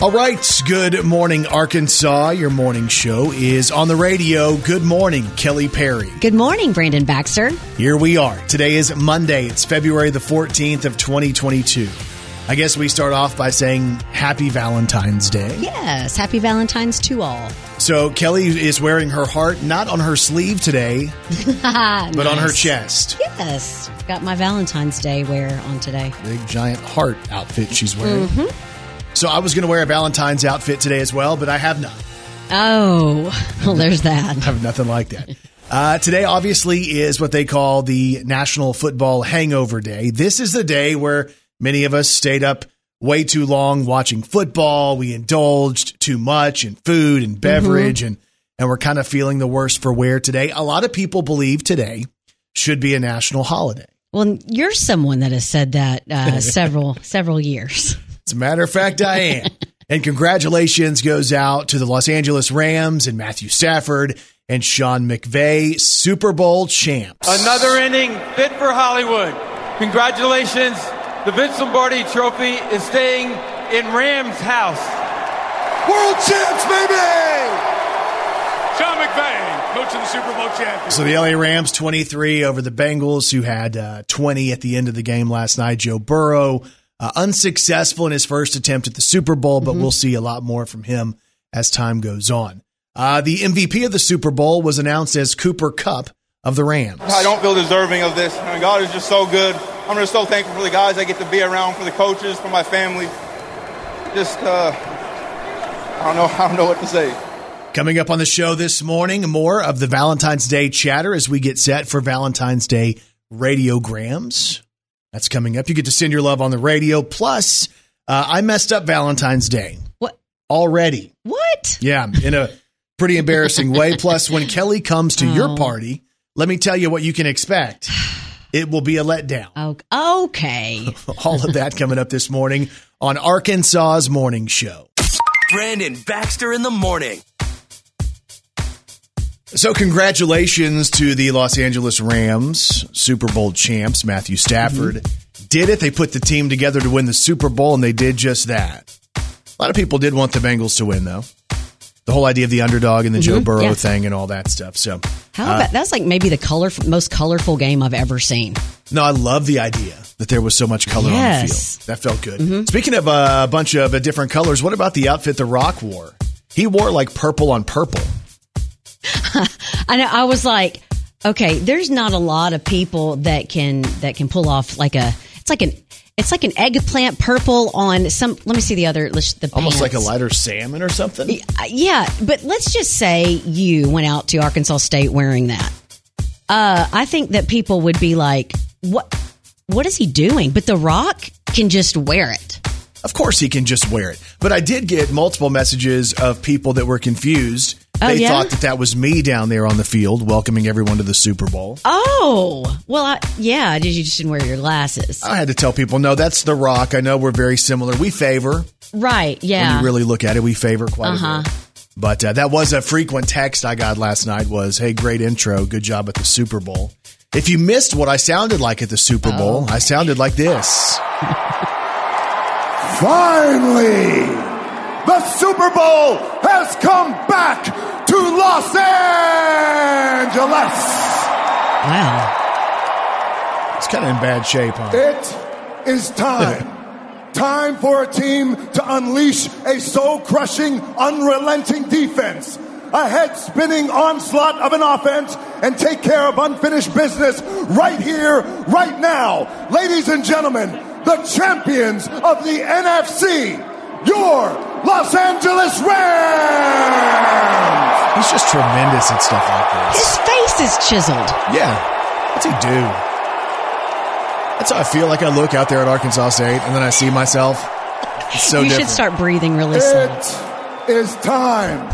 All right, good morning, Arkansas. Your morning show is on the radio. Good morning, Kelly Perry. Good morning, Brandon Baxter. Here we are. Today is Monday. It's February the 14th of 2022. I guess we start off by saying Happy Valentine's Day. Yes, happy Valentine's to all. So Kelly is wearing her heart not on her sleeve today, but on her Nice. chest. Yes, got my Valentine's Day wear on today. Big giant heart outfit she's wearing. Mm-hmm. So I was going to wear a Valentine's outfit today as well, but I have not. Oh, well, there's that. I have nothing like that. Uh, today, obviously, is what they call the National Football Hangover Day. This is the day where many of us stayed up way too long watching football. We indulged too much in food and beverage, and, and we're kind of feeling the worst for wear today. A lot of people believe today should be a national holiday. Well, you're someone that has said that uh, several several years. As a matter of fact, I am. and congratulations goes out to the Los Angeles Rams and Matthew Stafford and Sean McVay, Super Bowl champs. Another inning fit for Hollywood. Congratulations. The Vince Lombardi Trophy is staying in Rams' house. World champs, baby! Sean McVay, coach of the Super Bowl champions. So the LA Rams 23 over the Bengals, who had uh, 20 at the end of the game last night. Joe Burrow, uh, unsuccessful in his first attempt at the Super Bowl, but we'll see a lot more from him as time goes on. Uh, the MVP of the Super Bowl was announced as Cooper Kupp of the Rams. I don't feel deserving of this. I mean, God is just so good. I'm just so thankful for the guys I get to be around, for the coaches, for my family. Just, uh, I don't know, I don't know what to say. Coming up on the show this morning, more of the Valentine's Day chatter as we get set for Valentine's Day radiograms. That's coming up. You get to send your love on the radio. Plus, uh, I messed up Valentine's Day What? already. What? Yeah, in a pretty embarrassing way. Plus, when Kelly comes to your Oh. party, let me tell you what you can expect. It will be a letdown. Oh, okay. All of that coming up this morning on Arkansas's Morning Show. Brandon Baxter in the morning. So, congratulations to the Los Angeles Rams, Super Bowl champs, Matthew Stafford. Did it. They put the team together to win the Super Bowl, and they did just that. A lot of people did want the Bengals to win, though. The whole idea of the underdog and the Joe Burrow yeah. thing and all that stuff. So, How about that's like maybe the color most colorful game I've ever seen. no, I love the idea that there was so much color on the field. That felt good. Speaking of uh, a bunch of uh, different colors, what about the outfit The Rock wore? He wore like purple on purple. I. I was like, okay, there's not a lot of people that can that can pull off like a. It's like an. It's like an eggplant purple on some. Let me see the other. The Almost like a lighter salmon or something. Uh, Yeah, but let's just say you went out to Arkansas State wearing that. Uh, I think that people would be like, "What? What is he doing?" But The Rock can just wear it. Of course, he can just wear it. But I did get multiple messages of people that were confused. Oh, they yeah? thought that that was me down there on the field welcoming everyone to the Super Bowl. Oh, well, I, yeah. Did you just didn't wear your glasses? I had to tell people, no, that's The Rock. I know we're very similar. We favor, right? when Yeah. you really look at it, we favor quite Uh-huh. a bit. But uh, that was a frequent text I got last night was, hey, great intro. Good job at the Super Bowl. If you missed what I sounded like at the Super Bowl, Oh. I sounded like this. Finally, the Super Bowl has come back to Los Angeles. wow. It's kind of in bad shape, huh? It is time. Time for a team to unleash a soul crushing, unrelenting defense. A head spinning onslaught of an offense and take care of unfinished business right here, right now. Ladies and gentlemen, the champions of the NFC, your Los Angeles Rams! He's just tremendous at stuff like this. His face is chiseled. Yeah. What's he do? That's how I feel like I look out there at Arkansas State and then I see myself. It's so you different. should start breathing really slow. It is time.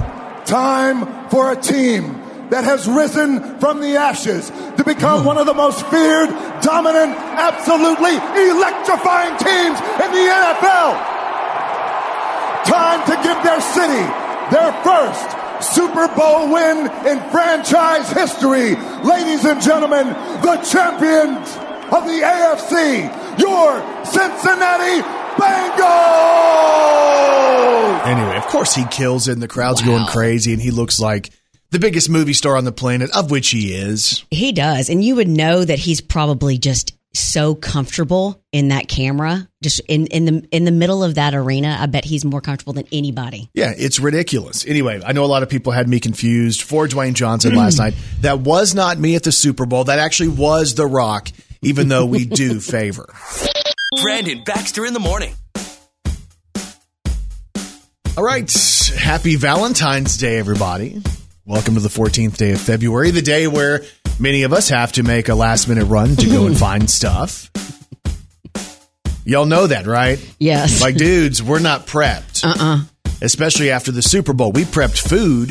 Time for a team that has risen from the ashes to become one of the most feared, dominant, absolutely electrifying teams in the NFL. Time to give their city their first Super Bowl win in franchise history. Ladies and gentlemen, the champions of the AFC, your Cincinnati Bengals! Anyway, of course he kills it and the crowd's going crazy and he looks like the biggest movie star on the planet, of which he is. He does. And you would know that he's probably just so comfortable in that camera, just in, in the in the middle of that arena. I bet he's more comfortable than anybody. Yeah, it's ridiculous. Anyway, I know a lot of people had me confused for Dwayne Johnson last hmm. night. That was not me at the Super Bowl. That actually was The Rock, even though we do favor. Brandon Baxter in the morning. All right. Happy Valentine's Day, everybody. Welcome to the 14th day of February, the day where many of us have to make a last minute run to go and find stuff. Y'all know that, right? Yes. Like, dudes, we're not prepped. Uh uh Especially after the Super Bowl. We prepped food,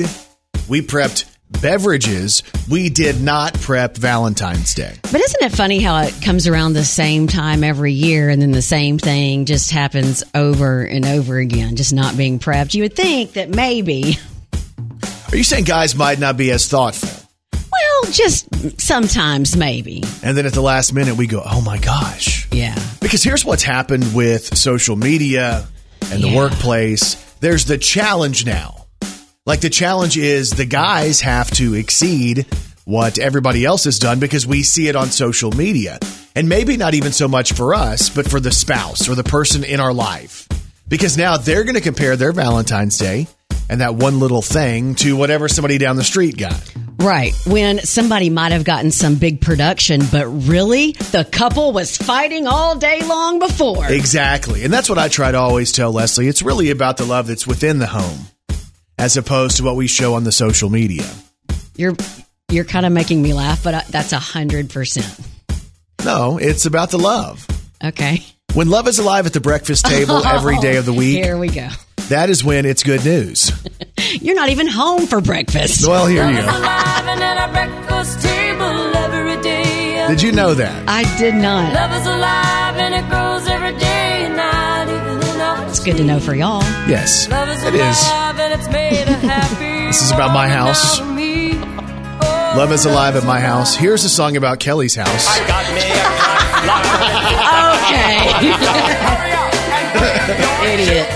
we prepped beverages. We did not prep Valentine's Day. But isn't it funny how it comes around the same time every year and then the same thing just happens over and over again, just not being prepped? You would think that maybe, Are you saying guys might not be as thoughtful? well, just sometimes maybe. And then at the last minute, we go, oh my gosh. Yeah. Because here's what's happened with social media and the Yeah. workplace. There's the challenge now. Like the challenge is the guys have to exceed what everybody else has done because we see it on social media. And maybe not even so much for us, but for the spouse or the person in our life. Because now they're going to compare their Valentine's Day and that one little thing to whatever somebody down the street got. Right. When somebody might have gotten some big production, but really the couple was fighting all day long before. Exactly. And that's what I try to always tell Leslie. It's really about the love that's within the home as opposed to what we show on the social media. You're you're kind of making me laugh, but I, that's a hundred percent. No, it's about the love. Okay. When love is alive at the breakfast table every day of the week, Here we go. That is when it's good news. You're not even home for breakfast. Well, here you go. alive and at our breakfast table every day. Did you know that? I did not. Love is alive and it grows every day and night, even It's good to know for y'all. Yes, Love is it is. alive and it's made a happy. This is about my house. world me. Oh, Love is alive at my house. Here's a song about Kelly's house. Okay. Idiot.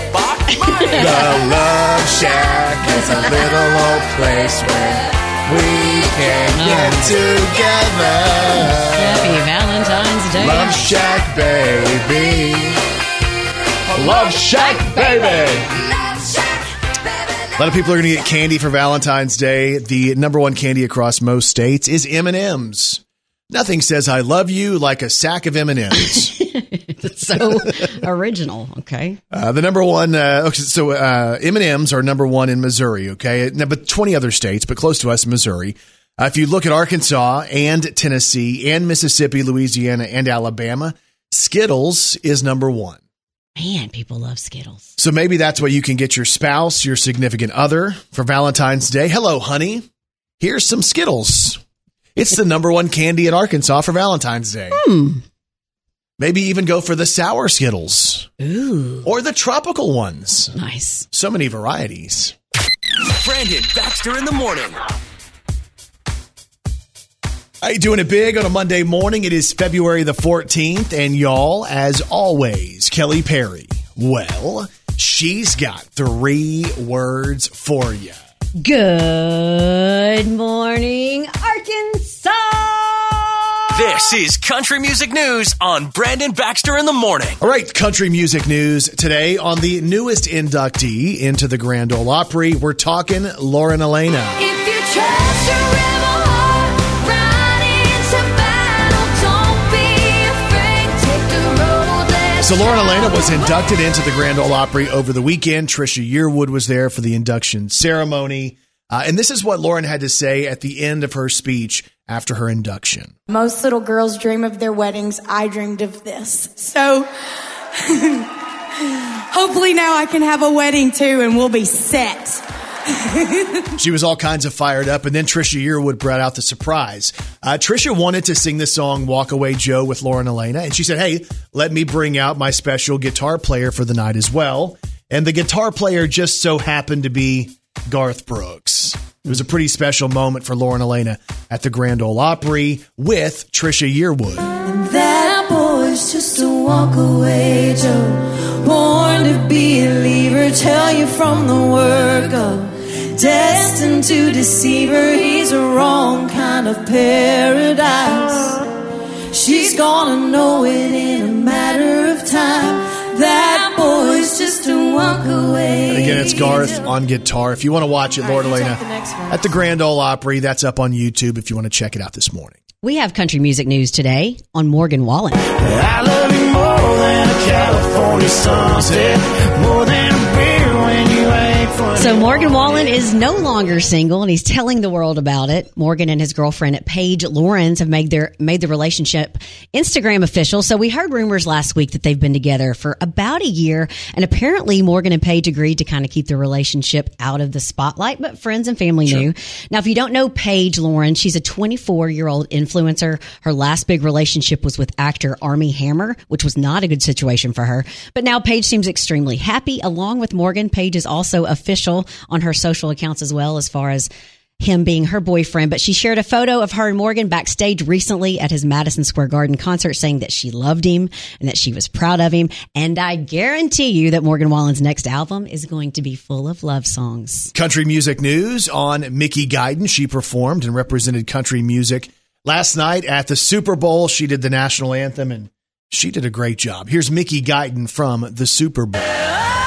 The Love Shack is a little old place where we can oh. get together. Happy Valentine's Day. Love Shack, baby. Love Shack, baby. A lot of people are going to get candy for Valentine's Day. The number one candy across most states is M&M's. Nothing says I love you like a sack of M&M's. It's so original. Okay. Uh, the number one, uh, okay, so uh, M&M's are number one in Missouri. Okay, now, but twenty other states, but close to us, Missouri. Uh, if you look at Arkansas and Tennessee and Mississippi, Louisiana and Alabama, Skittles is number one. Man, people love Skittles. So maybe that's what you can get your spouse, your significant other for Valentine's Day. Hello, honey. Here's some Skittles. It's the number one candy in Arkansas for Valentine's Day. Maybe even go for the sour Skittles Ooh, or the tropical ones. nice. So many varieties. Brandon Baxter in the morning. How you doing it big on a Monday morning? It is February the 14th, and y'all, as always, Kelly Perry. Well, she's got three words for you. Good morning, Arkansas. This is Country Music News on Brandon Baxter in the morning. All right, country music news today on the newest inductee into the Grand Ole Opry. We're talking Lauren Alaina. If you trust your rebel heart, ride into battle. Don't be afraid. Take the road So Lauren Alaina was inducted into the Grand Ole Opry over the weekend. Trisha Yearwood was there for the induction ceremony. Uh, and this is what Lauren had to say at the end of her speech after her induction. Most little girls dream of their weddings. I dreamed of this. So hopefully now I can have a wedding too and we'll be set. She was all kinds of fired up, and then Trisha Yearwood brought out the surprise. Uh, Trisha wanted to sing the song "Walk Away Joe" with Lauren Alaina, and she said, "Hey, let me bring out my special guitar player for the night as well." And the guitar player just so happened to be Garth Brooks. It was a pretty special moment for Lauren Alaina at the Grand Ole Opry with Trisha Yearwood. And That boy's just a walk away Joe. born to be a leaver. Tell you from the word go. Destined to deceive her, he's a wrong kind of paradise. She's gonna know it in a matter of time. That boy's just a walk away. And again, it's Garth on guitar. If you want to watch it, Lord All right, Elena, the at the Grand Ole Opry, that's up on YouTube if you want to check it out this morning. We have country music news today on Morgan Wallen. I love you more than a California sunset, more than So Morgan Wallen is no longer single, and he's telling the world about it. Morgan and his girlfriend Paige Lorenze have made their made the relationship Instagram official. So we heard rumors last week that they've been together for about a year, and apparently Morgan and Paige agreed to kind of keep the relationship out of the spotlight, but friends and family knew. Now, if you don't know Paige Lorenze, she's a 24 year old influencer. Her last big relationship was with actor Armie Hammer, which was not a good situation for her. But now Paige seems extremely happy. Along with Morgan, Paige is also official on her social accounts as well, as far as him being her boyfriend. But she shared a photo of her and Morgan backstage recently at his Madison Square Garden concert saying that she loved him and that she was proud of him. And I guarantee you that Morgan Wallen's next album is going to be full of love songs. Country music news on Mickie Guyton. She performed and represented country music last night at the Super Bowl. She did the national anthem and she did a great job. Here's Mickie Guyton from the Super Bowl.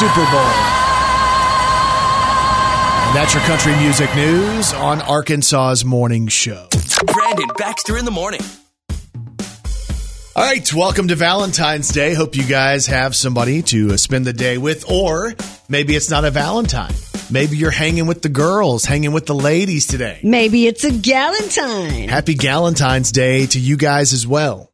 Super Bowl. And that's your country music news on Arkansas's morning show. Brandon Baxter in the morning. All right, welcome to Valentine's Day. Hope you guys have somebody to spend the day with, or maybe it's not a Valentine. Maybe you're hanging with the girls, hanging with the ladies today. Maybe it's a Galentine. Happy Galentine's Day to you guys as well.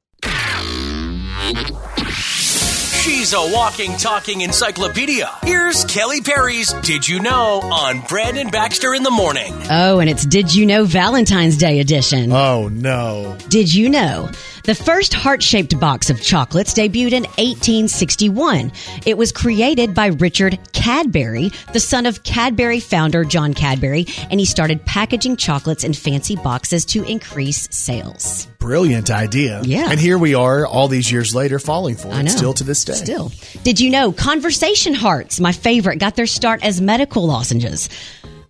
She's a walking, talking encyclopedia. Here's Kelly Perry's Did You Know on Brandon Baxter in the morning. Oh, and it's Did You Know Valentine's Day edition. Oh, no. Did you know? The first heart shaped box of chocolates debuted in 1861. It was created by Richard Cadbury, the son of Cadbury founder John Cadbury, and he started packaging chocolates in fancy boxes to increase sales. Brilliant idea. Yeah. And here we are all these years later falling for it still to this day. Still. Did you know conversation hearts, my favorite, got their start as medical lozenges?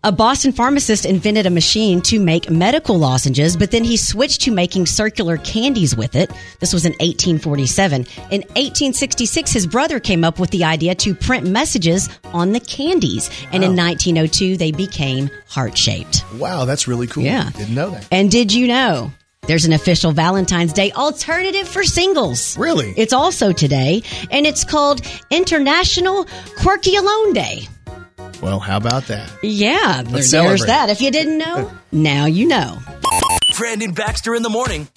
A Boston pharmacist invented a machine to make medical lozenges, but then he switched to making circular candies with it. This was in 1847. In 1866, his brother came up with the idea to print messages on the candies. And in 1902, they became heart shaped. Wow, that's really cool. Yeah. Didn't know that. And did you know? There's an official Valentine's Day alternative for singles. Really? It's also today, and it's called International Quirky Alone Day. Well, how about that? Yeah, there- there's that. If you didn't know, now you know. Brandon Baxter in the morning.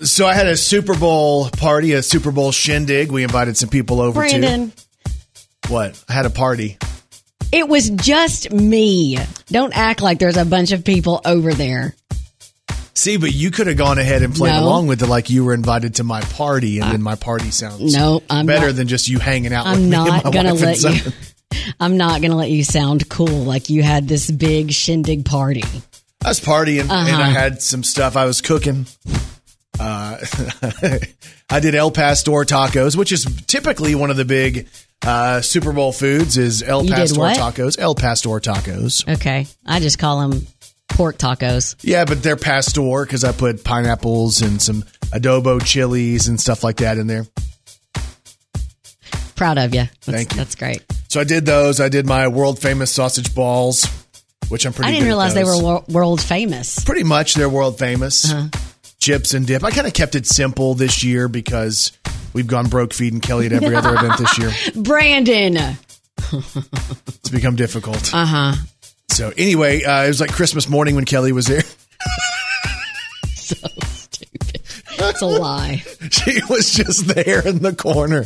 So I had a Super Bowl party, a Super Bowl shindig. We invited some people over to Brandon, to what? I had a party. it was just me. Don't act like there's a bunch of people over there. See, but you could have gone ahead and played No. along with it like you were invited to my party, and then my party sounds No, I'm better not- than just you hanging out I'm me and not gonna and let you. I'm not gonna let you sound cool like you had this big shindig party. I was partying and Uh-huh. I had some stuff I was cooking. Uh, I did El Pastor tacos, which is typically one of the big uh, Super Bowl foods. Is El You Pastor tacos? El Pastor tacos. Okay, I just call them pork tacos. Yeah, but they're pastor because I put pineapples and some adobo chilies and stuff like that in there. Proud of you. That's, Thank you. That's great. So I did those. I did my world famous sausage balls, which I'm pretty. I didn't realize they were wor- world famous. pretty much they're world famous. Uh-huh. Chips and dip. I kind of kept it simple this year because we've gone broke feeding Kelly at every other event this year. Brandon. It's become difficult. Uh huh. So anyway, uh, it was like Christmas morning when Kelly was there. So it's a lie. she was just there in the corner.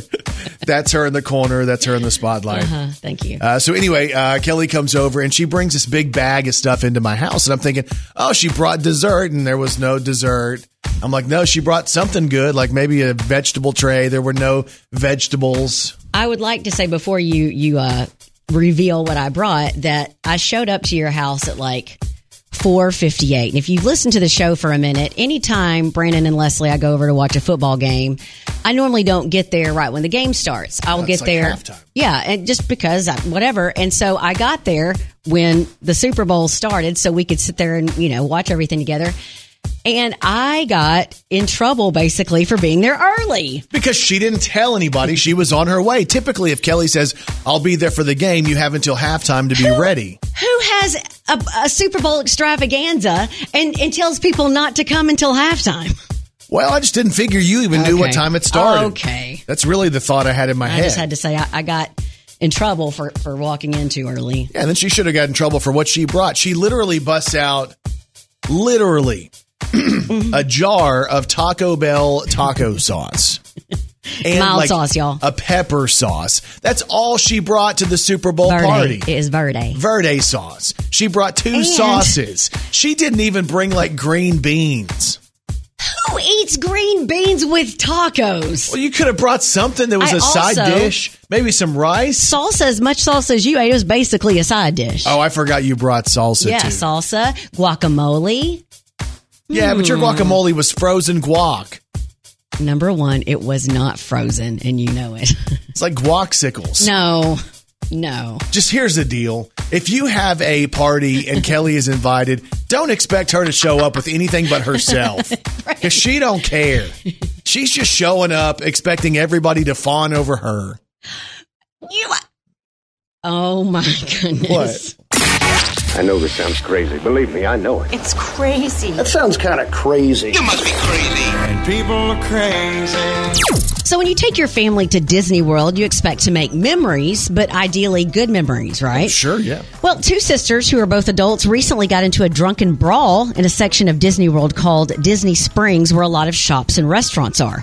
That's her in the corner. That's her in the spotlight. Uh-huh. Thank you. Uh, so anyway, uh, Kelly comes over and she brings this big bag of stuff into my house, and I'm thinking, oh, she brought dessert, and there was no dessert. I'm like, no, she brought something good, like maybe a vegetable tray. There were no vegetables. I would like to say before you you uh, reveal what I brought that I showed up to your house at like four fifty eight. And if you've listened to the show for a minute, anytime Brandon and Leslie I go over to watch a football game, I normally don't get there right when the game starts. I'll That's get like there, halftime. yeah, and just because I, whatever. And so I got there when the Super Bowl started, so we could sit there and you know watch everything together. And I got in trouble basically for being there early. Because she didn't tell anybody she was on her way. Typically, if Kelly says, I'll be there for the game, you have until halftime to be ready. Who has a, a Super Bowl extravaganza and, and tells people not to come until halftime? Well, I just didn't figure you even knew what time it started. Okay. That's really the thought I had in my I head. I just had to say I, I got in trouble for, for walking in too early. Yeah, and then she should have got in trouble for what she brought. She literally busts out, literally, a jar of Taco Bell taco sauce. And Mild sauce, y'all. A pepper sauce. That's all she brought to the Super Bowl Verde. party. It is Verde. Verde sauce. She brought two And- sauces. She didn't even bring like green beans. Who eats green beans with tacos? Well, you could have brought something that was I a side also- dish, maybe some rice. Salsa, as much salsa as you ate, it was basically a side dish. Oh, I forgot you brought salsa yeah, too. salsa, guacamole. Yeah, but Hmm. your guacamole was frozen guac. Number one, it was not frozen, and you know it. It's like guacsicles. no, no. Just here's the deal. If you have a party and Kelly is invited, don't expect her to show up with anything but herself. Because she don't care. She's just showing up expecting everybody to fawn over her. You. Oh my goodness. I know this sounds crazy. Believe me, I know it. It's crazy. That sounds kind of crazy. You must be crazy. And people are crazy. So when you take your family to Disney World, you expect to make memories, but ideally good memories, right? Sure, yeah. Well, two sisters who are both adults recently got into a drunken brawl in a section of Disney World called Disney Springs, where a lot of shops and restaurants are.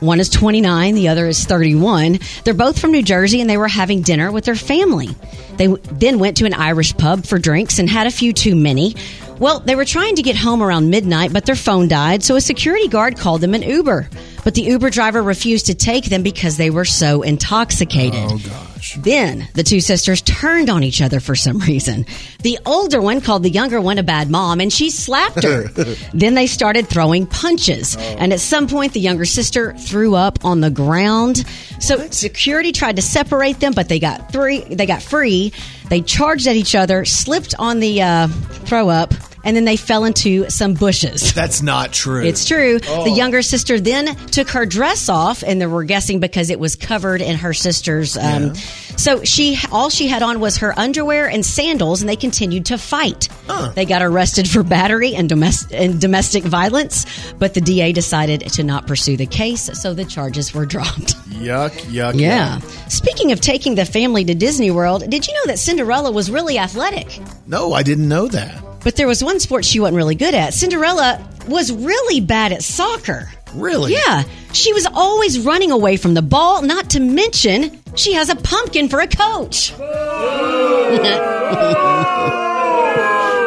One is 29, the other is 31. They're both from New Jersey and they were having dinner with their family. They then went to an Irish pub for drinks and had a few too many. Well, they were trying to get home around midnight, but their phone died, so a security guard called them an Uber. But the Uber driver refused to take them because they were so intoxicated. Oh, gosh. Then the two sisters turned on each other for some reason. The older one called the younger one a bad mom and she slapped her. then they started throwing punches. Oh. And at some point, the younger sister threw up on the ground. So security tried to separate them, but they got three, they got free. They charged at each other, slipped on the uh, throw up, and then they fell into some bushes. That's not true. It's true. Oh. The younger sister then took her dress off, and they were guessing because it was covered in her sister's. Um, So she, all she had on was her underwear and sandals, and they continued to fight. They got arrested for battery and domestic and domestic violence, but the DA decided to not pursue the case, so the charges were dropped. Yuck, yuck, Yeah. yuck. Speaking of taking the family to Disney World, did you know that Cinderella was really athletic? No, I didn't know that. But there was one sport she wasn't really good at. Cinderella was really bad at soccer. Really? Yeah. She was always running away from the ball, not to mention she has a pumpkin for a coach.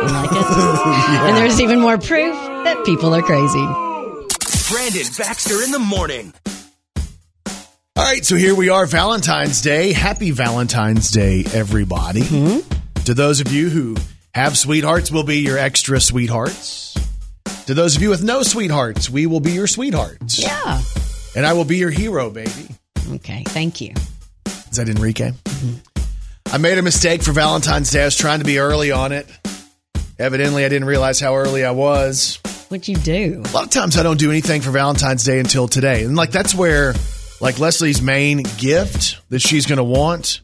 Like it? And there's even more proof that people are crazy. Brandon Baxter in the morning. All right, so here we are, Valentine's Day. Happy Valentine's Day, everybody. Mm-hmm. To those of you who have sweethearts, we'll be your extra sweethearts. To those of you with no sweethearts, we will be your sweethearts. Yeah. And I will be your hero, baby. Okay. Thank you. Is that Enrique? Mm-hmm. I made a mistake for Valentine's Day. I was trying to be early on it. Evidently, I didn't realize how early I was. What'd you do? A lot of times I don't do anything for Valentine's Day until today. And like that's where like Leslie's main gift that she's going to want,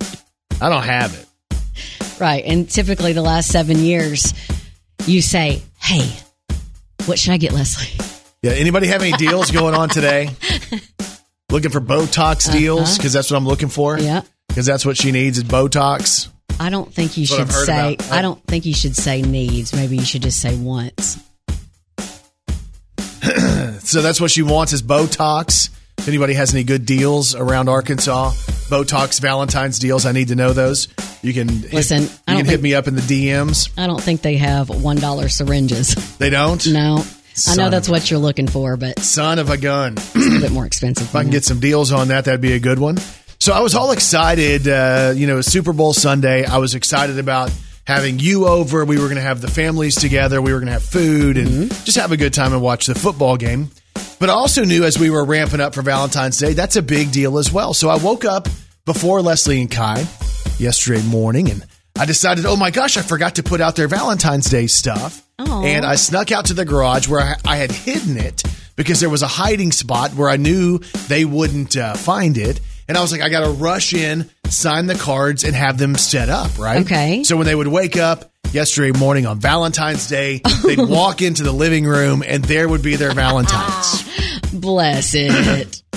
I don't have it. Right. And typically the last seven years, you say, hey, what should I get Leslie? Yeah, anybody have any deals going on today? Looking for Botox uh-huh. deals because that's what I'm looking for. Yeah. Because that's what she needs is Botox. I don't think you should say. about. I don't think you should say needs. Maybe you should just say wants. So that's what she wants is Botox. If anybody has any good deals around Arkansas, Botox Valentine's deals, I need to know those. You can hit- Listen, you can hit me up in the DMs. I don't think they have one dollar syringes. They don't. No, I know that's what you're looking for, but Son of a gun. it's a little bit more expensive. If I can get some deals on that, that'd be a good one. So I was all excited. Uh, you know, Super Bowl Sunday. I was excited about having you over. We were going to have the families together. We were going to have food and just have a good time and watch the football game. But I also knew as we were ramping up for Valentine's Day, that's a big deal as well. So I woke up before Leslie and Kai yesterday morning and I decided, oh my gosh, I forgot to put out their Valentine's Day stuff. Aw. And I snuck out to the garage where I, I had hidden it because there was a hiding spot where I knew they wouldn't uh, find it. And I was like, I got to rush in, sign the cards, and have them set up, right? Okay. So when they would wake up yesterday morning on Valentine's Day, they'd walk into the living room and there would be their Valentine's. Bless it.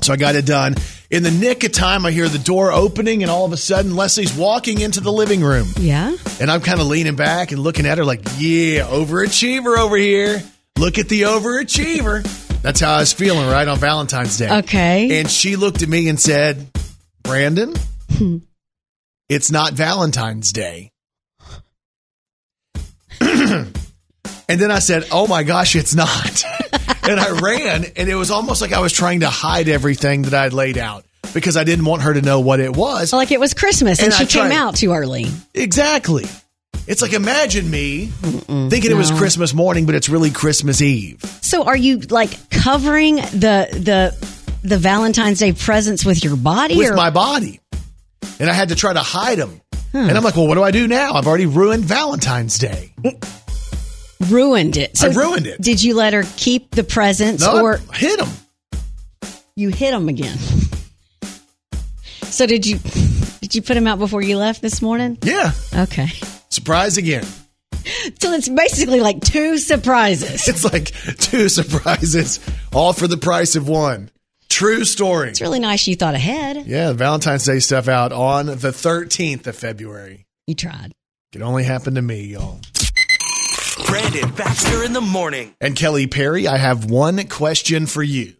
So I got it done. In the nick of time, I hear the door opening, and all of a sudden, Leslie's walking into the living room. yeah. And I'm kind of leaning back and looking at her like, yeah, overachiever over here. Look at the overachiever. That's how I was feeling right on Valentine's Day. Okay. And she looked at me and said, Brandon, hmm. it's not Valentine's Day. and then I said, oh my gosh, it's not. and I ran, and it was almost like I was trying to hide everything that I'd laid out because I didn't want her to know what it was. like it was Christmas and, And she I came out too early. Exactly. It's like imagine me thinking it was. Christmas morning, but it's really Christmas Eve. So are you like covering the the the Valentine's Day presents with your body with or my body. And I had to try to hide them. And I'm like, well, what do I do now? I've already ruined Valentine's Day. Mm. Ruined it? I ruined it. Did you let her keep the presents No, or I hit them. you hit them again? So did you did you put them out before you left this morning? Yeah. Okay. Surprise again. So it's basically like two surprises. It's like two surprises, all for the price of one. True story. It's really nice you thought ahead. Yeah, Valentine's Day stuff out on the 13th of February. You tried. It only happened to me, y'all. Brandon Baxter in the morning. And Kelly Perry, I have one question for you.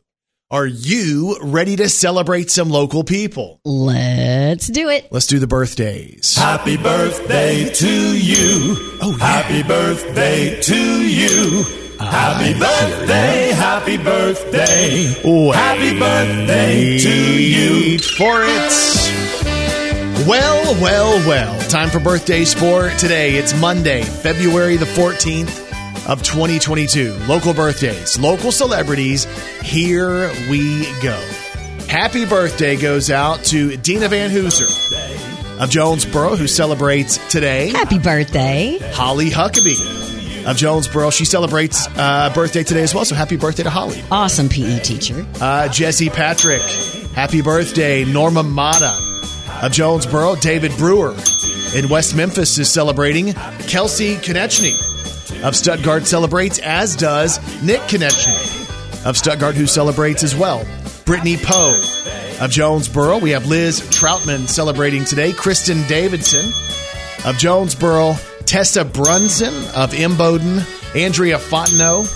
Are you ready to celebrate some local people? Let's do it. Let's do the birthdays. Happy birthday to you. Oh, yeah. Happy birthday to you. Ah, happy birthday, happy birthday. Wait Happy birthday to you. for it. Well, well, well. Time for birthdays for today. It's Monday, February the 14th of 2022. Local birthdays, local celebrities. Here we go. Happy birthday goes out to Dina Van Hooser of Jonesboro, who celebrates today. Happy birthday. Holly Huckabee of Jonesboro. She celebrates uh, birthday today as well. So happy birthday to Holly. Awesome PE teacher. Uh, Jesse Patrick. Happy birthday. Norma Mata of Jonesboro. David Brewer in West Memphis is celebrating. Kelsey Konechny of Stuttgart celebrates, as does Nick Konechny of Stuttgart, who celebrates as well. Brittany Poe of Jonesboro. We have Liz Troutman celebrating today. Kristen Davidson of Jonesboro. Tessa Brunson of Imboden. Andrea Fontenot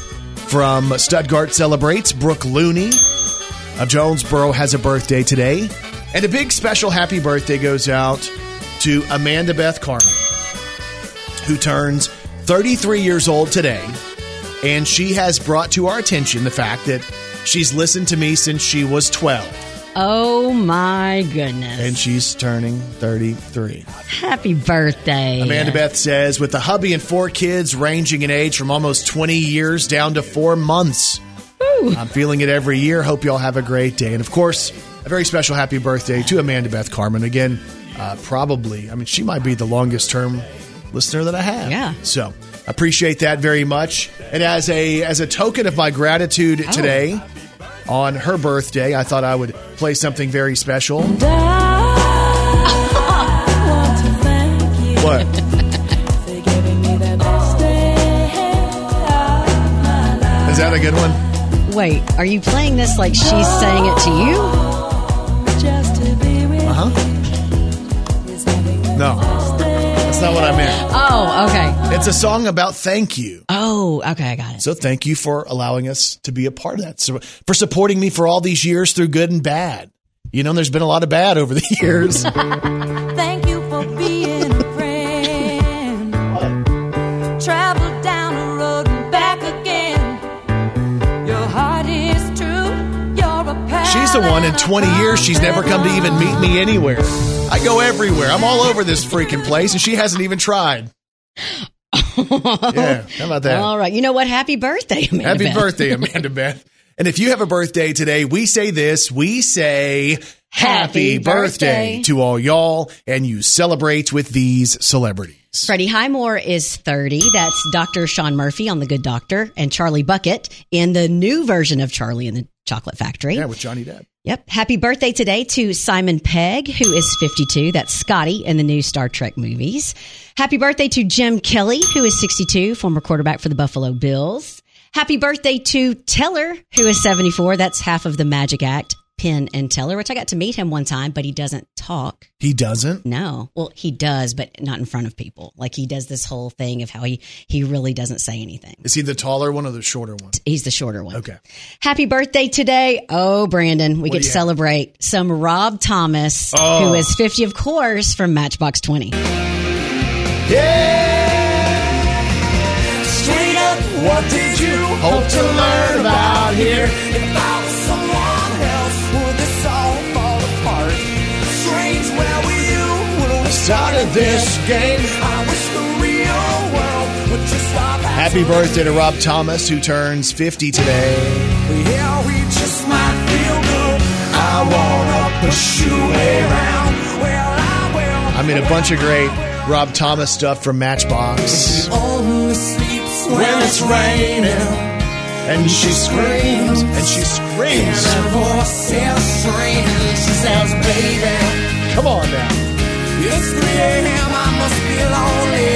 from Stuttgart celebrates. Brooke Looney of Jonesboro has a birthday today. And a big special happy birthday goes out to Amanda Beth Carmen, who turns 33 years old today. And she has brought to our attention the fact that she's listened to me since she was 12. Oh my goodness. And she's turning 33. Happy birthday. Amanda Beth says, with a hubby and four kids ranging in age from almost 20 years down to four months. I'm feeling it every year. Hope you all have a great day. And of course, a very special happy birthday to Amanda Beth Carmen. Again, uh, probably, I mean, she might be the longest term listener that I have. Yeah. So I appreciate that very much. And as a as a token of my gratitude Oh. today on her birthday, I thought I would play something very special. What? Is that a good one? Wait, are you playing this like she's saying it to you? Uh huh. No, that's not what I meant. Oh, okay. It's a song about thank you. Oh, okay. I got it. So thank you for allowing us to be a part of that. So for supporting me for all these years through good and bad. You know, there's been a lot of bad over the years. Thank you one in 20 years she's never come to even meet me anywhere. I go everywhere. I'm all over this freaking place and she hasn't even tried. yeah, how about that? All right. You know what? Happy birthday, Amanda. Happy Beth. birthday, Amanda Beth. And if you have a birthday today, we say this. We say happy, Happy birthday. birthday. to all y'all, and you celebrate with these celebrities. Freddie Highmore is 30. That's Dr. Sean Murphy on The Good Doctor and Charlie Bucket in the new version of Charlie and the Chocolate Factory. Yeah, with Johnny Depp. Yep. Happy birthday today to Simon Pegg, who is 52. That's Scotty in the new Star Trek movies. Happy birthday to Jim Kelly, who is 62, former quarterback for the Buffalo Bills. Happy birthday to Teller, who is 74. That's half of the Magic Act, Penn and Teller, which I got to meet him one time, but he doesn't talk. He doesn't? No. Well, he does, but not in front of people. Like he does this whole thing of how he, he really doesn't say anything. Is he the taller one or the shorter one? He's the shorter one. Okay. Happy birthday today. Oh, Brandon, we What get to you have? celebrate some Rob Thomas, Oh. who is 50, of course, from Matchbox 20. Yeah. Straight up, what did you hope to learn about here? Started this game? I wish the real world would just stop. Happy birthday to Rob Thomas, who turns 50 today. Yeah, we just might feel good. I wanna push you around. Well, I will. I mean, a bunch of great Rob Thomas stuff from Matchbox. Only sleeps when it's raining. And she screams, and she screams. And her voice is strange. She says, baby, Come on now. It's 3 a.m. I must be lonely.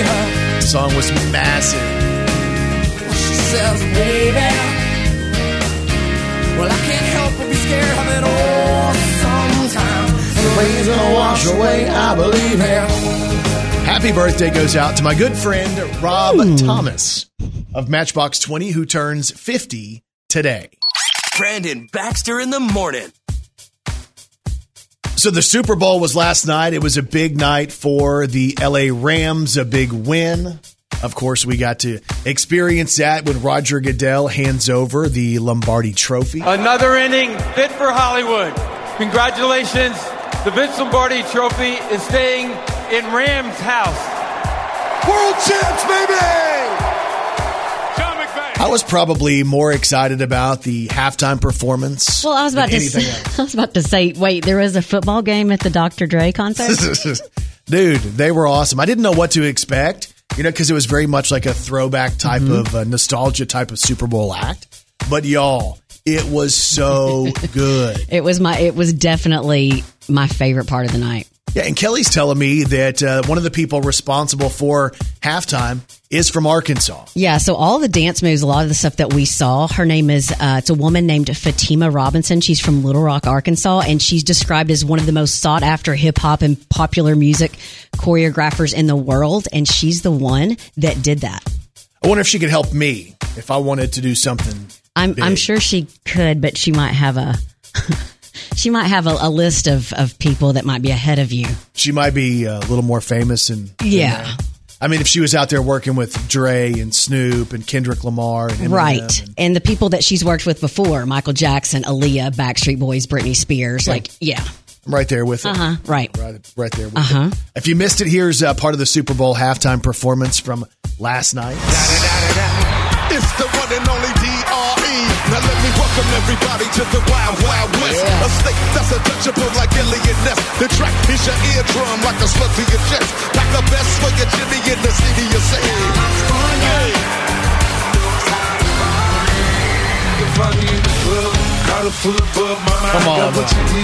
The song was massive. She says, baby, well, I can't help but be scared of it all sometimes. The rain's gonna wash away, I believe it. Happy birthday goes out to my good friend Rob Thomas of Matchbox 20, who turns 50 today. Brandon Baxter in the morning. So the Super Bowl was last night. It was a big night for the LA Rams, a big win. Of course, we got to experience that when Roger Goodell hands over the Lombardi Trophy. Another inning fit for Hollywood. Congratulations. The Vince Lombardi Trophy is staying in Rams' house. World champs, baby! I was probably more excited about the halftime performance. Well, I was about than to anything say, I was about to say, wait, there was a football game at the Dr. Dre concert? Dude, they were awesome. I didn't know what to expect, you know, because it was very much like a throwback type Mm-hmm. of uh, nostalgia type of Super Bowl act. But y'all, it was so good. it was my, it was definitely my favorite part of the night. Yeah, and Kelly's telling me that uh, one of the people responsible for halftime is from Arkansas. Yeah, so all the dance moves, a lot of the stuff that we saw, her name is, uh, it's a woman named Fatima Robinson. She's from Little Rock, Arkansas, and she's described as one of the most sought after hip hop and popular music choreographers in the world. And she's the one that did that. I wonder if she could help me if I wanted to do something. I'm, I'm sure she could, but she might have a, she might have a, a list of, of people that might be ahead of you. She might be a little more famous and Yeah. I mean, if she was out there working with Dre and Snoop and Kendrick Lamar, and Eminem Right. and- And the people that she's worked with before, Michael Jackson, Aaliyah, Backstreet Boys, Britney Spears, like, yeah. I'm right there with it. Uh huh. Right. Right, right there with Uh-huh. it. If you missed it, here's uh, part of the Super Bowl halftime performance from last night. It's the one and only D.R.E. Now let me welcome everybody to the Wild Wild West. A state that's untouchable like Eliot Ness. The track is your eardrum like a slug to your chest. Like the best for your Jimmy in the city you say. Come on.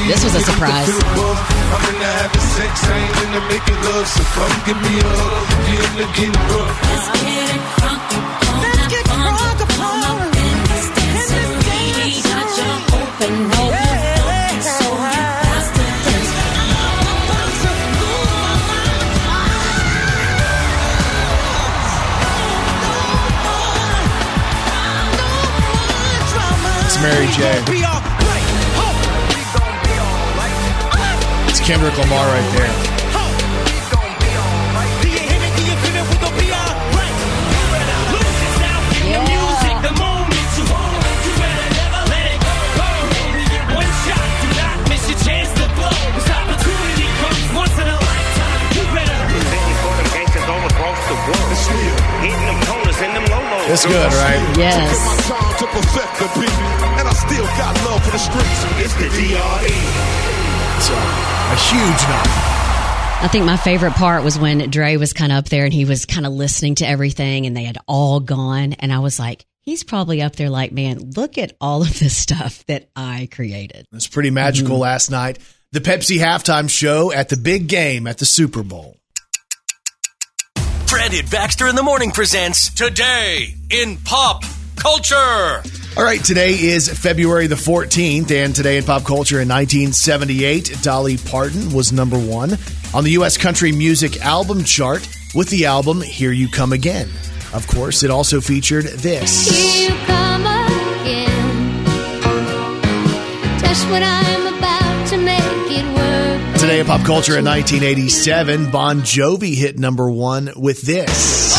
This was a surprise. I'm in the having sex, I ain't in the making love, so come give me a hug. You in the getting rough. Let's get Mary J. It's Kendrick Lamar right there. It's good, right? Yes. Still got love for the streets. It's the DRE. So, a huge number. I think my favorite part was when Dre was kind of up there and he was kind of listening to everything and they had all gone. And I was like, he's probably up there like, man, look at all of this stuff that I created. It was pretty magical Mm-hmm. last night. The Pepsi halftime show at the big game at the Super Bowl. Brandon Baxter in the Morning presents Today in Pop Culture. All right, today is February the 14th, and today in pop culture in 1978, Dolly Parton was number one on the U.S. country music album chart with the album Here You Come Again. Of course, it also featured this. Here you come again. Just when I'm about to make it work. Today in pop culture in 1987, Bon Jovi hit number one with this.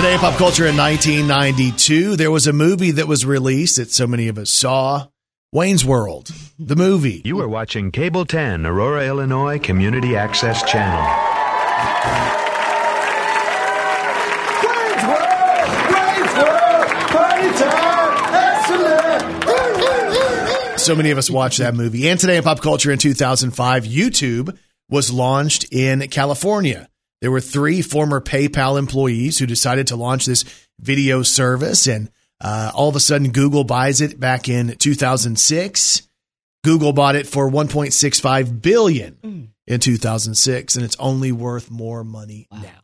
Today in pop culture in 1992, there was a movie that was released that so many of us saw Wayne's World, the movie. You are watching Cable 10, Aurora, Illinois Community Access Channel. So many of us watched that movie. And today in pop culture in 2005, YouTube was launched in California. There were three former PayPal employees who decided to launch this video service, and uh, all of a sudden, Google buys it back in 2006. Google bought it for 1.65 billion in 2006, and it's only worth more money now.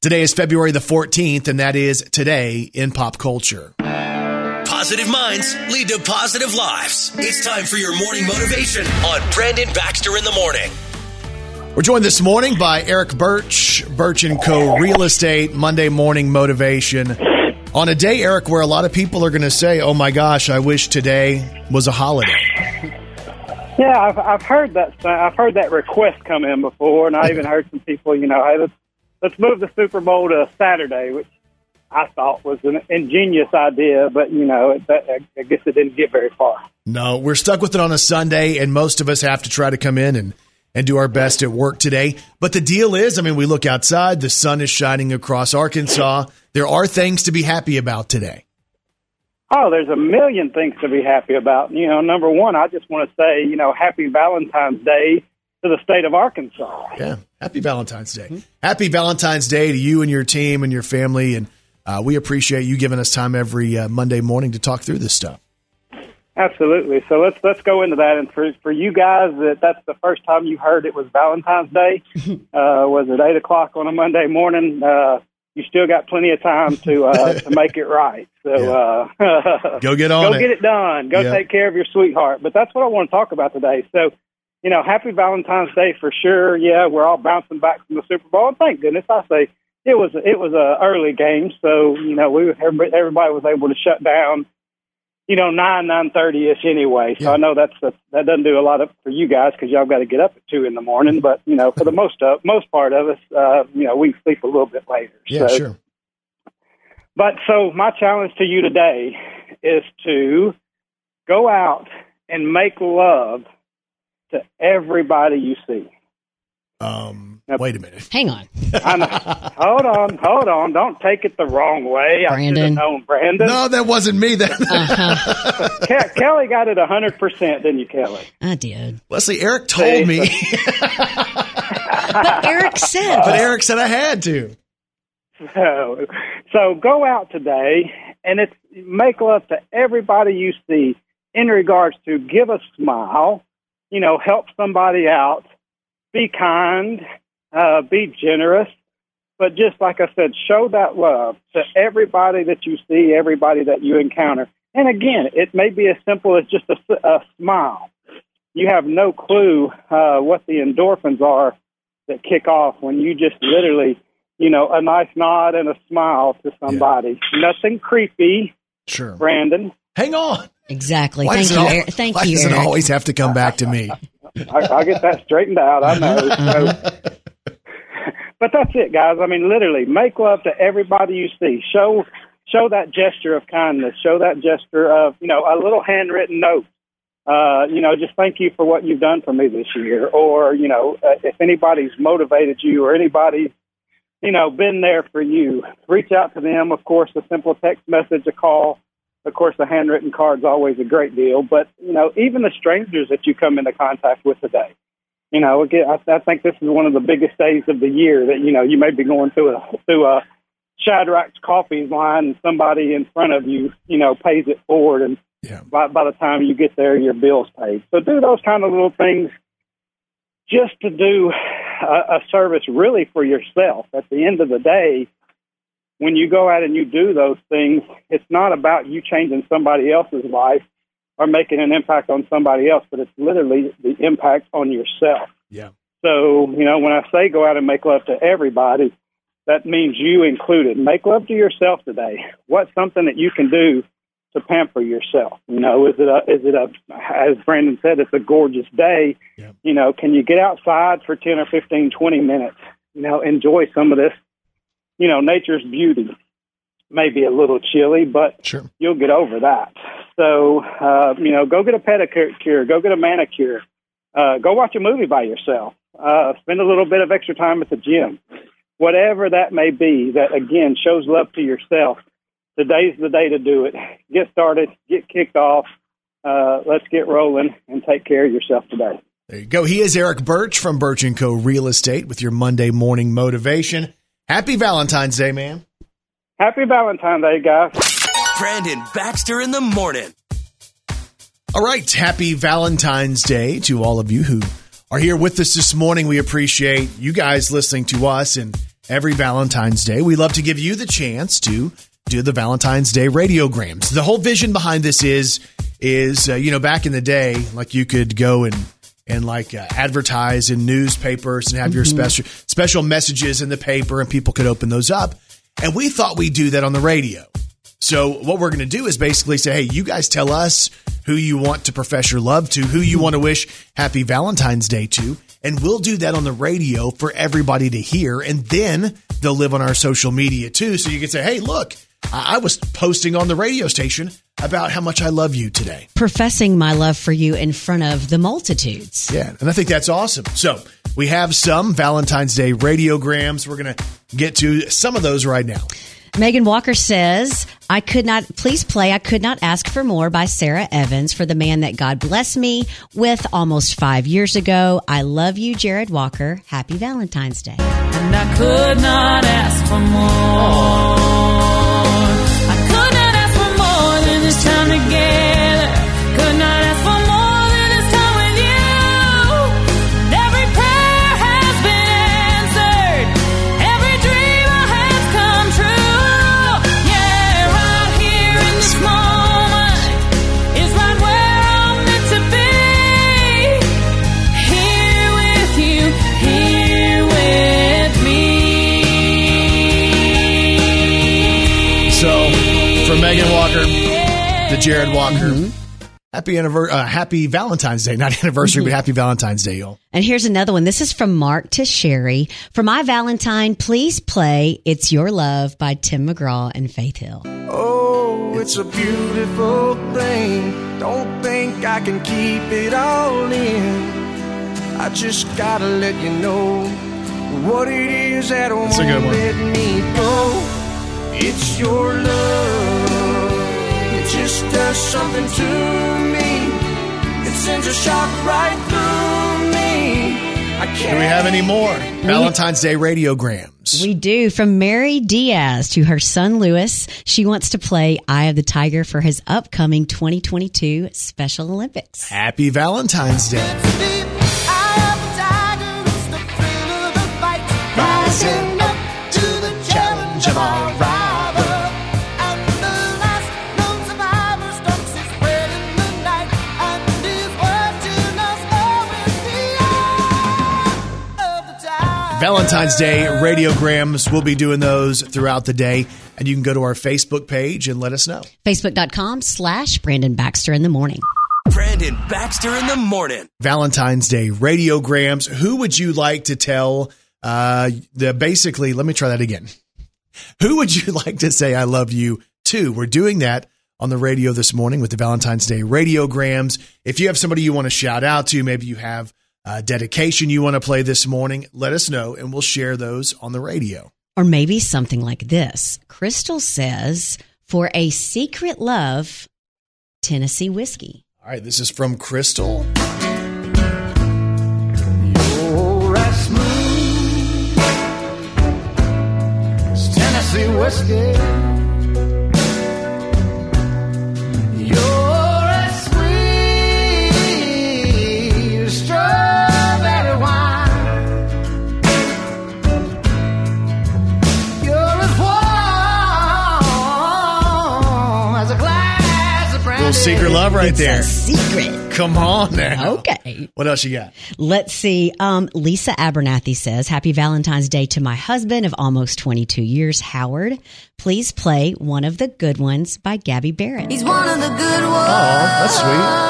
Today is February the 14th, and that is today in pop culture. Positive minds lead to positive lives. It's time for your morning motivation on Brandon Baxter in the Morning. We're joined this morning by Eric Birch, Birch and Co. Real Estate Monday Morning Motivation. On a day, Eric, where a lot of people are going to say, "Oh my gosh, I wish today was a holiday." Yeah, I've I've heard that I've heard that request come in before, and I even heard some people, you know, hey, let's let's move the Super Bowl to Saturday, which I thought was an ingenious idea, but you know, it, that, I guess it didn't get very far. No, we're stuck with it on a Sunday, and most of us have to try to come in and and do our best at work today. But the deal is, I mean, we look outside, the sun is shining across Arkansas. There are things to be happy about today. Oh, there's a million things to be happy about. You know, number one, I just want to say, you know, happy Valentine's Day to the state of Arkansas. Yeah. Happy Valentine's Day. Happy Valentine's Day to you and your team and your family. And uh, we appreciate you giving us time every uh, Monday morning to talk through this stuff. Absolutely. So let's let's go into that. And for for you guys, that that's the first time you heard it was Valentine's Day. uh, was it eight o'clock on a Monday morning? Uh, you still got plenty of time to uh, to make it right. So uh, Go get on go it. get it done. Go Yeah. take care of your sweetheart. But that's what I want to talk about today. So. You know, happy Valentine's Day for sure. Yeah, we're all bouncing back from the Super Bowl. And thank goodness, I say it was it was a early game, so you know we everybody, everybody was able to shut down you know, nine nine thirty ish anyway. So I know that's, that's that doesn't do a lot of for you guys because y'all got to get up at two in the morning. But you know, for the most of most part of us, uh, you know, we sleep a little bit later. Yeah, so, sure. But so my challenge to you today is to go out and make love to everybody you see. Um, wait a minute. Hang on. I know. hold on, hold on. Don't take it the wrong way. I Brandon. known Brandon. No, that wasn't me. That uh-huh. Ke- Kelly got it hundred percent, didn't you, Kelly? I did. Leslie, Eric told me, But Eric said. but Eric said I had to. So, so go out today and it's make love to everybody you see in regards to give a smile, you know, help somebody out, be kind, uh, be generous, but just like I said, show that love to everybody that you see, everybody that you encounter. And again, it may be as simple as just a smile. you have no clue uh, what the endorphins are that kick off when you just literally, you know, a nice nod and a smile to somebody. Nothing creepy, Sure. Brandon. Hang on. Exactly. Why Thank you. it al- Eric. Thank why you. does it Eric. always have to come back to me? I, I'll get that straightened out. I know. So, but that's it, guys. I mean, literally, make love to everybody you see. Show show that gesture of kindness. Show that gesture of you know a little handwritten note. Uh, you know, just thank you for what you've done for me this year. Or you know, uh, if anybody's motivated you or anybody's you know been there for you, reach out to them. Of course, a simple text message, a call. Of course, a handwritten card's always a great deal. But you know, even the strangers that you come into contact with today you know, again, I, I think this is one of the biggest days of the year that you know you may be going through a through a Shadrack's coffee line, and somebody in front of you, you know, pays it forward, and yeah. by by the time you get there, your bill's paid. So do those kind of little things just to do a, a service really for yourself. At the end of the day, when you go out and you do those things, it's not about you changing somebody else's life or making an impact on somebody else, but it's literally the impact on yourself. Yeah. So, you know, when I say go out and make love to everybody, that means you included. Make love to yourself today. What's something that you can do to pamper yourself? You know, is it a, is it a, as Brandon said, it's a gorgeous day. Yeah. You know, can you get outside for 10 or 15, 20 minutes? You know, enjoy some of this, you know, nature's beauty. Maybe a little chilly, but sure. you'll get over that. So, uh, you know, go get a pedicure, go get a manicure, uh, go watch a movie by yourself, uh, spend a little bit of extra time at the gym, whatever that may be. That again shows love to yourself. Today's the day to do it. Get started, get kicked off. Uh, let's get rolling and take care of yourself today. There you go. He is Eric Birch from Birch and Co. Real Estate with your Monday morning motivation. Happy Valentine's Day, man. Happy Valentine's Day, guys. Brandon Baxter in the morning. All right. Happy Valentine's Day to all of you who are here with us this morning. We appreciate you guys listening to us and every Valentine's Day. We love to give you the chance to do the Valentine's Day radiograms. The whole vision behind this is, is, uh, you know, back in the day, like you could go and, and like uh, advertise in newspapers and have your Mhm. special, special messages in the paper and people could open those up. And we thought we'd do that on the radio. So what we're going to do is basically say, hey, you guys tell us who you want to profess your love to, who you want to wish happy Valentine's Day to, and we'll do that on the radio for everybody to hear. And then they'll live on our social media too. So you can say, hey, look, I I was posting on the radio station about how much I love you today. Professing my love for you in front of the multitudes. Yeah, and I think that's awesome. So we have some Valentine's Day radiograms. We're going to get to some of those right now. Megan Walker says, I could not, please play I Could Not Ask for More by Sara Evans for the man that God blessed me with almost five years ago. I love you, Jared Walker. Happy Valentine's Day. And I could not ask for more. I could not ask for more than this time. For Megan Walker, the Jared Walker, happy anniversary, uh, happy Valentine's Day, not anniversary, but happy Valentine's Day, y'all. And here's another one. This is from Mark to Sherry. For my Valentine, please play It's Your Love by Tim McGraw and Faith Hill. Oh, it's a beautiful thing. Don't think I can keep it all in. I just gotta let you know what it is that won't a good one. let me go. It's your love. It just does something to me. It sends a shock right through me. I can't. Do we have any more Valentine's Day radiograms? We do. From Mary Diaz to her son Lewis, she wants to play Eye of the Tiger for his upcoming 2022 Special Olympics. Happy Valentine's Day. Valentine's Day radiograms. We'll be doing those throughout the day. And you can go to our Facebook page and let us know. Facebook.com slash Brandon Baxter in the morning. Brandon Baxter in the morning. Valentine's Day radiograms. Who would you like to tell? Uh, the basically, let me try that again. Who would you like to say I love you to? We're doing that on the radio this morning with the Valentine's Day radiograms. If you have somebody you want to shout out to, maybe you have a dedication you want to play this morning, let us know and we'll share those on the radio. Or maybe something like this. Crystal says, for a secret love, Tennessee whiskey. All right, this is from Crystal. You're as smooth as Tennessee whiskey. Secret love right It's there. a secret. Come on now. Okay. What else you got? Let's see. Um, Lisa Abernathy says, Happy Valentine's Day to my husband of almost 22 years, Howard. Please play one of the good ones by Gabby Barrett. He's one of the good ones. Oh, that's sweet.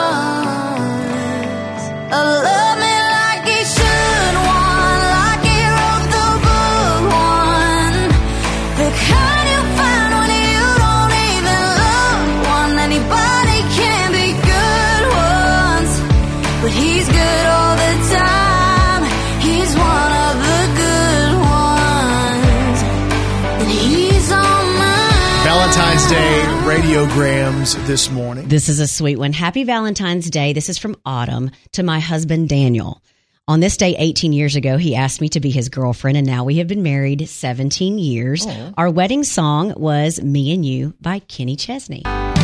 Radiograms this morning. This is a sweet one. Happy Valentine's Day. This is from Autumn to my husband, Daniel. On this day 18 years ago, he asked me to be his girlfriend, and now we have been married 17 years. Our wedding song was Me and You by Kenny Chesney. every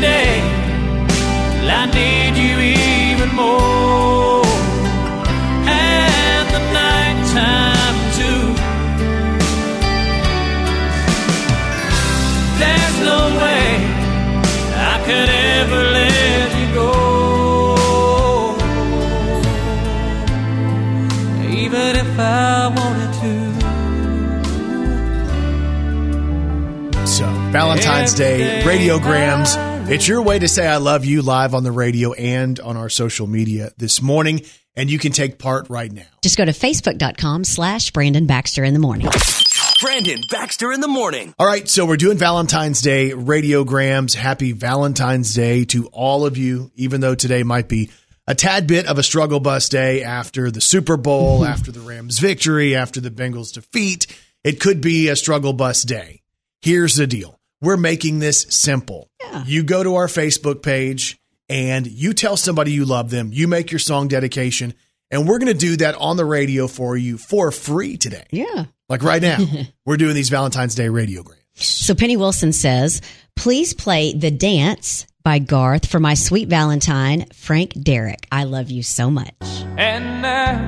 day. I need you even more. Valentine's Day radiograms. It's your way to say I love you live on the radio and on our social media this morning. And you can take part right now. Just go to facebook.com slash Brandon Baxter in the morning. Brandon Baxter in the morning. All right, so we're doing Valentine's Day radiograms. Happy Valentine's Day to all of you, even though today might be a tad bit of a struggle bus day after the Super Bowl, after the Rams victory, after the Bengals defeat. It could be a struggle bus day. Here's the deal. We're making this simple. You go to our Facebook page and you tell somebody you love them. You make your song dedication, and we're going to do that on the radio for you for free today. Yeah. Like right now, we're doing these Valentine's Day radiograms. So Penny Wilson says, please play The Dance by Garth for my sweet Valentine, Frank Derrick. I love you so much. And now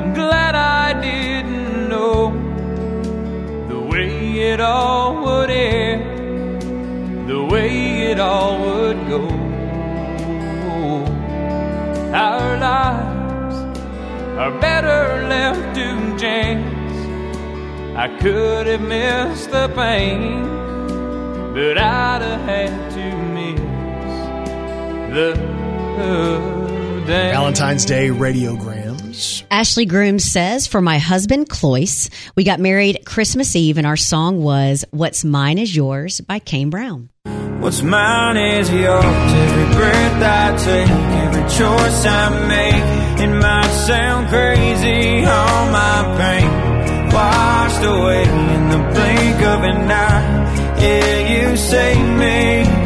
I'm glad I didn't know the way it all would end, the way it all would go. Our lives are better left to chance. I could have missed the pain, but I'd have had to miss the. Valentine's Day radiograms. Ashley Groom says, for my husband, Cloyce, we got married Christmas Eve and our song was What's Mine Is Yours by Kane Brown. What's mine is yours. Every breath I take, every choice I make. It might sound crazy, all my pain washed away in the blink of an eye. Yeah, you save me.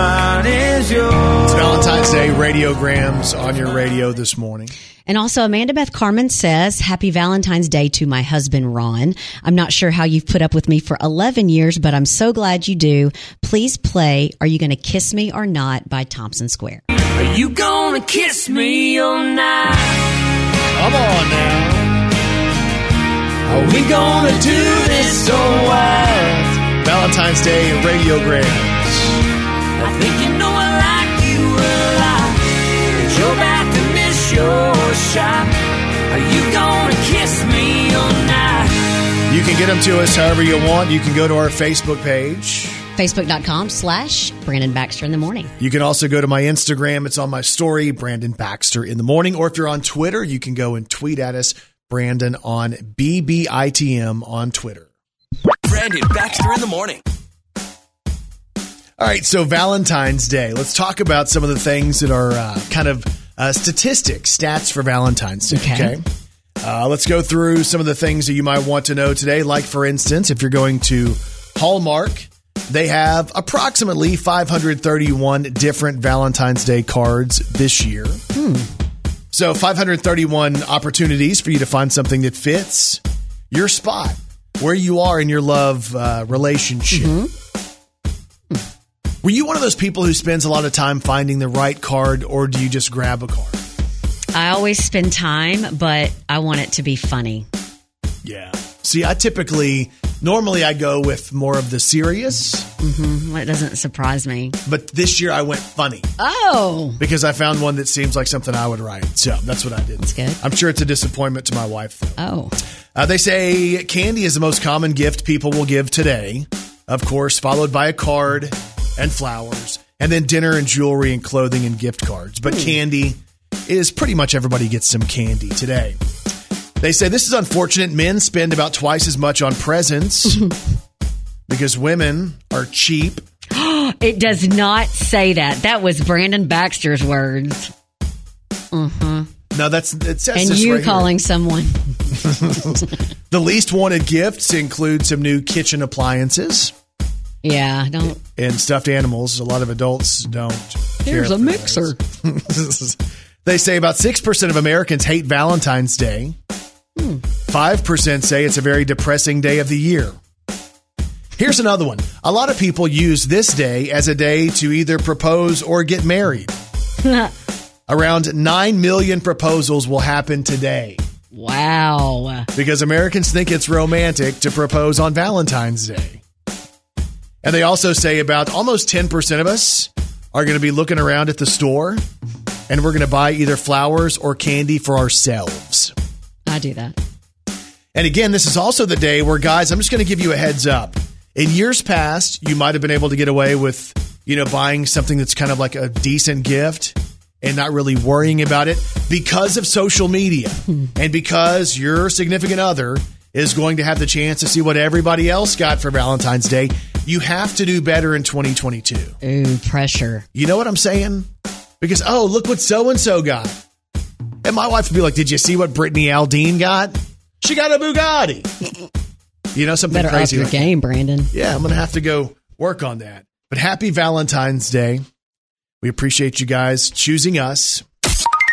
Mine is yours. It's Valentine's Day radiograms on your radio this morning. And also, Amanda Beth Carmen says, Happy Valentine's Day to my husband, Ron. I'm not sure how you've put up with me for 11 years, but I'm so glad you do. Please play Are You Gonna Kiss Me or Not by Thompson Square. Are you gonna kiss me all night? Come on now. Are we gonna do this so wild? Valentine's Day your. Are you gonna kiss me or not? You can get them to us however you want. You can go to our Facebook page. Facebook.com slash Brandon Baxter in the morning. You can also go to my Instagram. It's on my story, Brandon Baxter in the morning. Or if you're on Twitter, you can go and tweet at us, Brandon on BBITM on Twitter. Brandon Baxter in the morning. All right, so Valentine's Day. Let's talk about some of the things that are uh, kind of uh, statistics, stats for Valentine's Day. Okay. Okay. Uh, let's go through some of the things that you might want to know today. Like, for instance, if you're going to Hallmark, they have approximately 531 different Valentine's Day cards this year. So 531 opportunities for you to find something that fits your spot, where you are in your love uh, relationship. Were you one of those people who spends a lot of time finding the right card, or do you just grab a card? I always spend time, but I want it to be funny. Yeah. See, I typically, normally I go with more of the serious, hmm That doesn't surprise me. but this year I went funny Oh, because I found one that seems like something I would write. So that's what I did. That's good. I'm sure it's a disappointment to my wife, though. oh. Uh, they say candy is the most common gift people will give today, of course, followed by a card and flowers, and then dinner and jewelry and clothing and gift cards. But candy is pretty much everybody gets some candy today. They say this is unfortunate. Men spend about twice as much on presents because women are cheap. It does not say that. That was Brandon Baxter's words. hmm No, that's it says And you right here. calling someone. the least wanted gifts include some new kitchen appliances Yeah, don't. and stuffed animals. A lot of adults don't. Here's a mixer. they say about 6% of Americans hate Valentine's Day. 5% say it's a very depressing day of the year. Here's another one. A lot of people use this day as a day to either propose or get married. Around 9 million proposals will happen today wow. because Americans think it's romantic to propose on Valentine's Day. And they also say about almost 10% of us are going to be looking around at the store and we're going to buy either flowers or candy for ourselves. I do that. And again, this is also the day where, guys, I'm just going to give you a heads up. In years past, you might have been able to get away with, you know, buying something that's kind of like a decent gift and not really worrying about it because of social media hmm. and because your significant other is going to have the chance to see what everybody else got for Valentine's Day. You have to do better in 2022. Ooh, pressure. You know what I'm saying? Because, oh, look what so and so got. And my wife would be like, Did you see what Brittany Aldean got? She got a Bugatti. You know, something Better up crazy. your like game, Brandon. Yeah, I'm going to have to go work on that. But happy Valentine's Day. We appreciate you guys choosing us.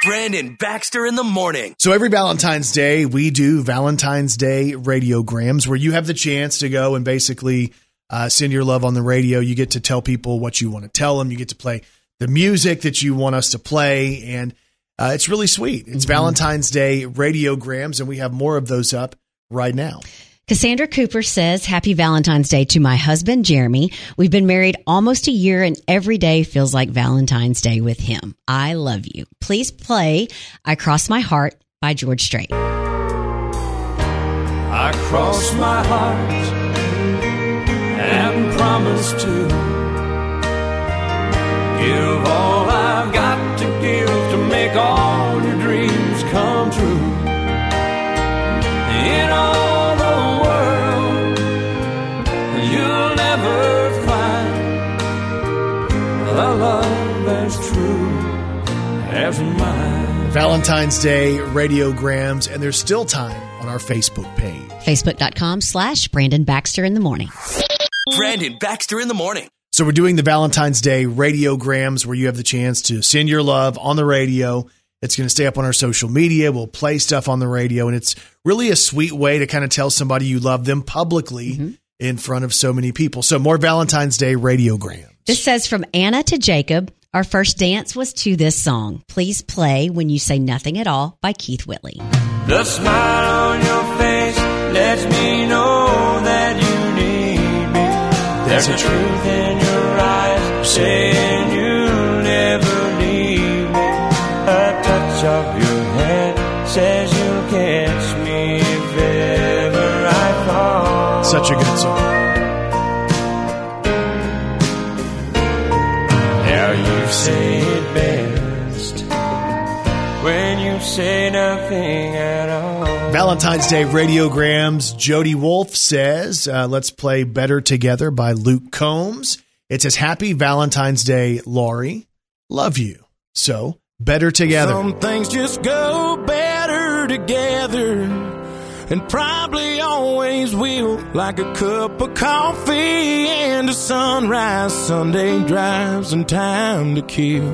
Brandon Baxter in the morning. So every Valentine's Day, we do Valentine's Day radiograms where you have the chance to go and basically uh, send your love on the radio. You get to tell people what you want to tell them. You get to play the music that you want us to play. And uh, it's really sweet. It's Valentine's Day radiograms, and we have more of those up right now. Cassandra Cooper says, Happy Valentine's Day to my husband, Jeremy. We've been married almost a year and every day feels like Valentine's Day with him. I love you. Please play I Cross My Heart by George Strait. I cross my heart and promise to give all I've got to give to make all your dreams come true. In all the world, you'll never find a love as true as mine. Valentine's Day radiograms, and there's still time on our Facebook page. Facebook.com slash Brandon Baxter in the morning. Brandon Baxter in the morning. So we're doing the Valentine's Day radiograms where you have the chance to send your love on the radio. It's going to stay up on our social media. We'll play stuff on the radio, and it's really a sweet way to kind of tell somebody you love them publicly mm-hmm. in front of so many people. So more Valentine's Day radiograms. This says from Anna to Jacob, our first dance was to this song. Please play When You Say Nothing at All by Keith Whitley. The smile on your face lets me know that you need me. There's a truth in your eyes saying you'll never leave me. A touch of your hand says you'll catch me if ever I fall. Such a good song. Now you say it best when you say nothing at all. Valentine's Day radiograms. Jody Wolf says, uh, let's play Better Together by Luke Combs. It says, Happy Valentine's Day, Laurie. Love you. So, Better Together. Some things just go better together, and probably always will. Like a cup of coffee and a sunrise, Sunday drives, and time to kill.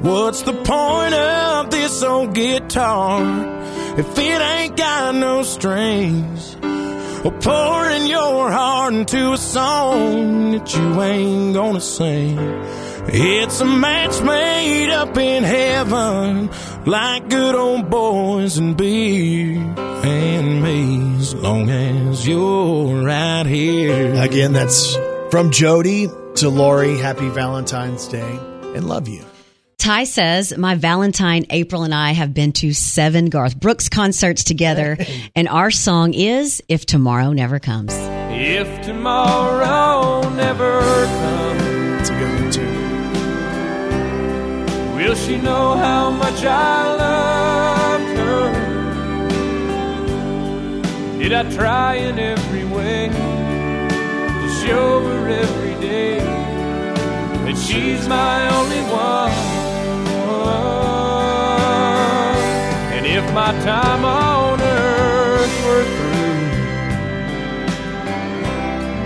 What's the point of this old guitar if it ain't got no strings? Or pouring your heart into a song that you ain't gonna sing. It's a match made up in heaven, like good old boys and beer and me, as long as you're right here. Again, that's from Jody to Lori. Happy Valentine's Day and love you. Ty says, My Valentine, April, and I have been to seven Garth Brooks concerts together, and our song is If Tomorrow Never Comes. If tomorrow never comes, It's a good one, too. will she know how much I loved her? Did I try in every way to show her every day that she's my only one? If my time on earth were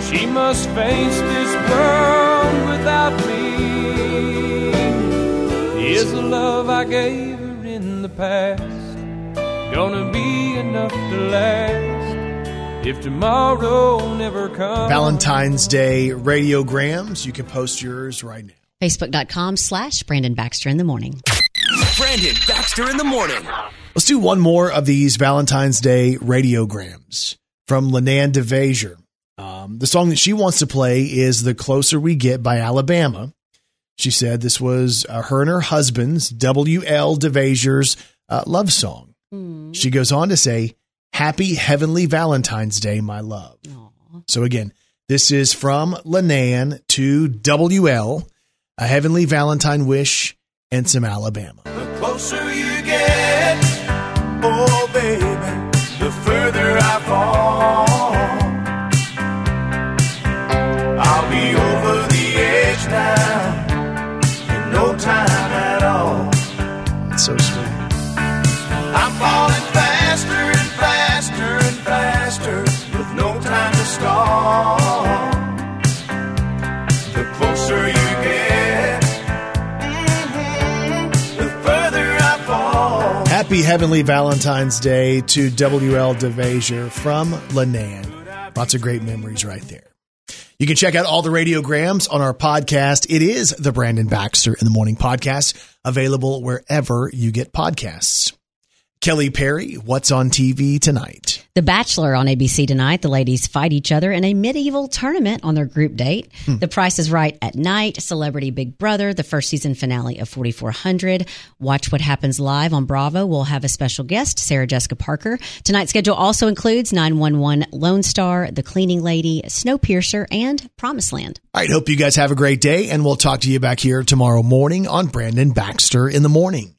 through, she must face this world without me. Is the love I gave her in the past gonna be enough to last if tomorrow never comes? Valentine's Day radiograms. You can post yours right now. Facebook.com slash Brandon Baxter in the morning. Brandon Baxter in the morning. Let's do one more of these Valentine's Day radiograms from Lenan DeVasier. Um, the song that she wants to play is The Closer We Get by Alabama. She said this was uh, her and her husband's, W.L. DeVasier's uh, love song. She goes on to say, Happy Heavenly Valentine's Day, my love. So again, this is from Lenan to WL, a Heavenly Valentine wish and some Alabama. Oh baby, the further I fall. Heavenly Valentine's Day to WL DeVasier from Lenan. Lots of great memories right there. You can check out all the radiograms on our podcast. It is the Brandon Baxter in the Morning podcast, available wherever you get podcasts. Kelly Perry, what's on TV tonight? The Bachelor on ABC tonight. The ladies fight each other in a medieval tournament on their group date. Hmm. The Price is Right at night. Celebrity Big Brother, the first season finale of 4400. Watch what happens live on Bravo. We'll have a special guest, Sarah Jessica Parker. Tonight's schedule also includes 911 Lone Star, The Cleaning Lady, Snowpiercer, and Promised Land. All right. Hope you guys have a great day and we'll talk to you back here tomorrow morning on Brandon Baxter in the morning.